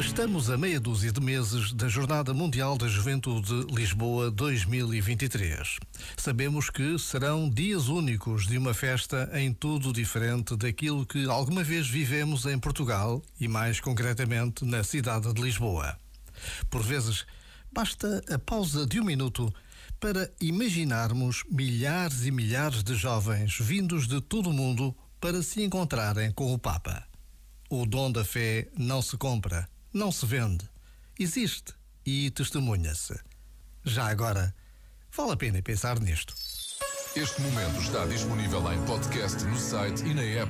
Estamos a meia dúzia de meses da Jornada Mundial da Juventude Lisboa 2023. Sabemos que serão dias únicos de uma festa em tudo diferente daquilo que alguma vez vivemos em Portugal e, mais concretamente, na cidade de Lisboa. Por vezes, basta a pausa de um minuto para imaginarmos milhares e milhares de jovens vindos de todo o mundo para se encontrarem com o Papa. O dom da fé não se compra não se vende, existe e testemunha-se. Já agora, vale a pena pensar nisto. Este momento está disponível em podcast no site e na app.